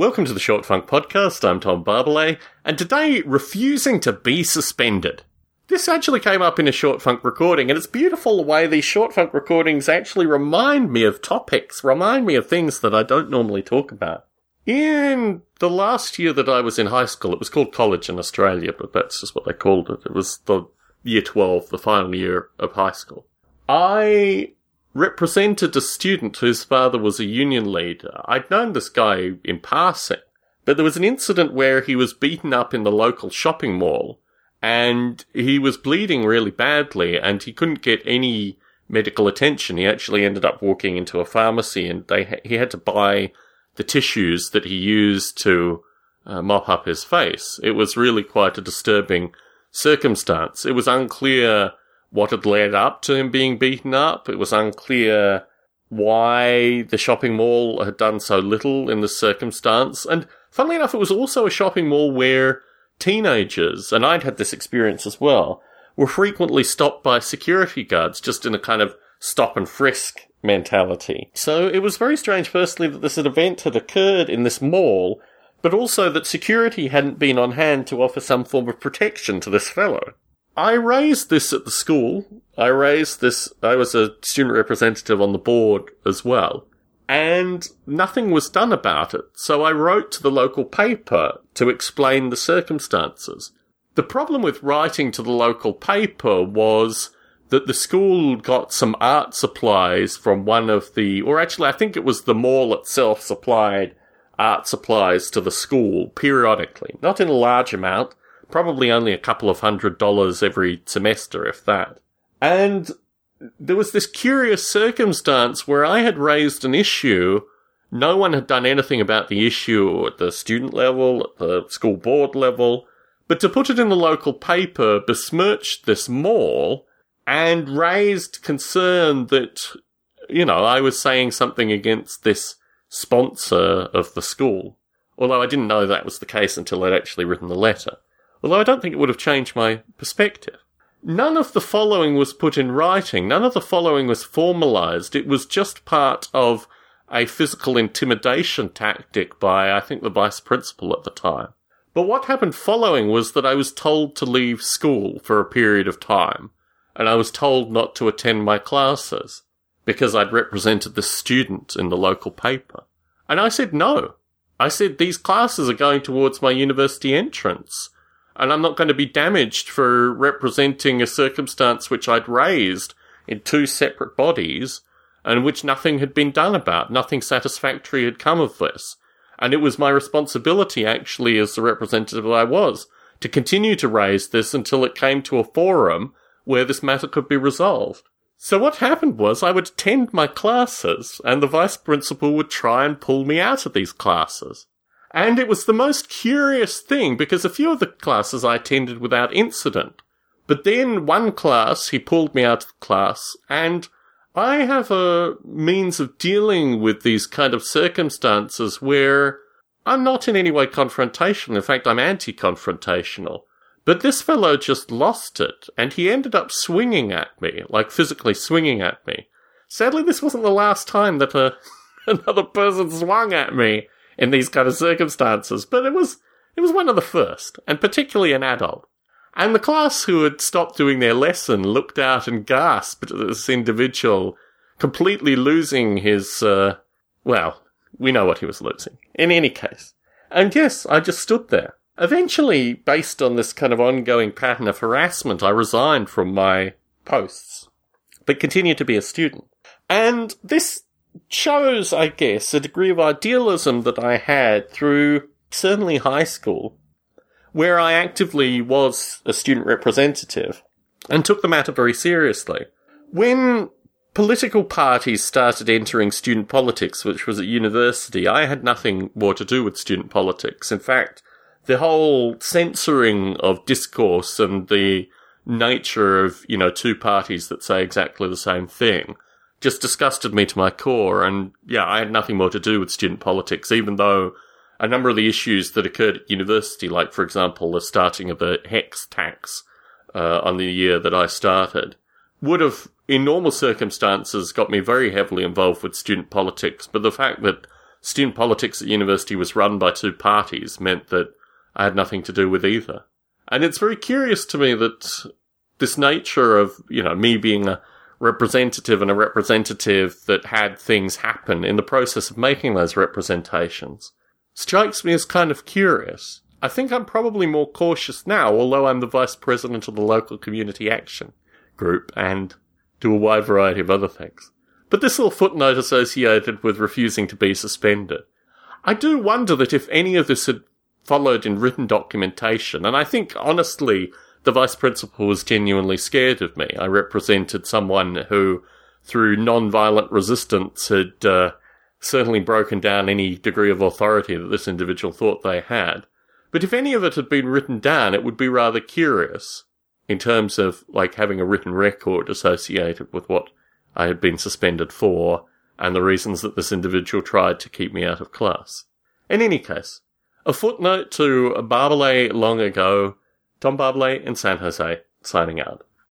Welcome to the Short Funk Podcast. I'm Tom Barbalet, and today, refusing to be suspended. This actually came up in a Short Funk recording, and it's beautiful the way these Short Funk recordings actually remind me of topics, remind me of things that I don't normally talk about. In the last year that I was in high school, it was called college in Australia, but that's just what they called it. It was the year 12, the final year of high school. I represented a student whose father was a union leader. I'd known this guy in passing, but there was an incident where he was beaten up in the local shopping mall and he was bleeding really badly and he couldn't get any medical attention. He actually ended up walking into a pharmacy and they he had to buy the tissues that he used to uh, mop up his face. It was really quite a disturbing circumstance. It was unclear what had led up to him being beaten up. It was unclear why the shopping mall had done so little in the circumstance. And funnily enough, it was also a shopping mall where teenagers, and I'd had this experience as well, were frequently stopped by security guards just in a kind of stop and frisk mentality. So it was very strange, firstly, that this event had occurred in this mall, but also that security hadn't been on hand to offer some form of protection to this fellow. I raised this at the school. I raised this, I was a student representative on the board as well. And nothing was done about it. So I wrote to the local paper to explain the circumstances. The problem with writing to the local paper was that the school got some art supplies from one of the, or actually I think it was the mall itself supplied art supplies to the school periodically. Not in a large amount, probably only a couple of hundred dollars every semester, if that. And there was this curious circumstance where I had raised an issue. No one had done anything about the issue at the student level, at the school board level. But to put it in the local paper besmirched this mall and raised concern that, you know, I was saying something against this sponsor of the school. Although I didn't know that was the case until I'd actually written the letter although I don't think it would have changed my perspective. None of the following was put in writing. None of the following was formalized. It was just part of a physical intimidation tactic by, I think, the vice principal at the time. But what happened following was that I was told to leave school for a period of time, and I was told not to attend my classes because I'd represented the student in the local paper. And I said no. I said these classes are going towards my university entrance and I'm not going to be damaged for representing a circumstance which I'd raised in two separate bodies and which nothing had been done about. Nothing satisfactory had come of this. And it was my responsibility, actually, as the representative I was, to continue to raise this until it came to a forum where this matter could be resolved. So what happened was I would attend my classes and the vice principal would try and pull me out of these classes. And it was the most curious thing because a few of the classes I attended without incident. But then one class, he pulled me out of class and I have a means of dealing with these kind of circumstances where I'm not in any way confrontational. In fact, I'm anti-confrontational. But this fellow just lost it and he ended up swinging at me, like physically swinging at me. Sadly, this wasn't the last time that a, another person swung at me in these kind of circumstances, but it was it was one of the first, and particularly an adult. And the class who had stopped doing their lesson looked out and gasped at this individual completely losing his, uh, well, we know what he was losing. In any case. And yes, I just stood there. Eventually, based on this kind of ongoing pattern of harassment, I resigned from my posts, but continued to be a student. And this shows, I guess, a degree of idealism that I had through certainly high school, where I actively was a student representative and took the matter very seriously. When political parties started entering student politics, which was at university, I had nothing more to do with student politics. In fact, the whole censoring of discourse and the nature of, you know, two parties that say exactly the same thing just disgusted me to my core. And yeah, I had nothing more to do with student politics, even though a number of the issues that occurred at university, like, for example, the starting of the HECS tax uh, on the year that I started, would have, in normal circumstances, got me very heavily involved with student politics. But the fact that student politics at university was run by two parties meant that I had nothing to do with either. And it's very curious to me that this nature of, you know, me being a representative and a representative that had things happen in the process of making those representations strikes me as kind of curious. I think I'm probably more cautious now, although I'm the vice president of the local community action group and do a wide variety of other things. But this little footnote associated with refusing to be suspended. I do wonder that if any of this had followed in written documentation, and I think honestly, the vice principal was genuinely scared of me. I represented someone who, through non-violent resistance, had uh, certainly broken down any degree of authority that this individual thought they had. But if any of it had been written down, it would be rather curious in terms of like having a written record associated with what I had been suspended for and the reasons that this individual tried to keep me out of class. In any case, a footnote to Barbalet long ago, Tom Barbalet in San Jose, signing out.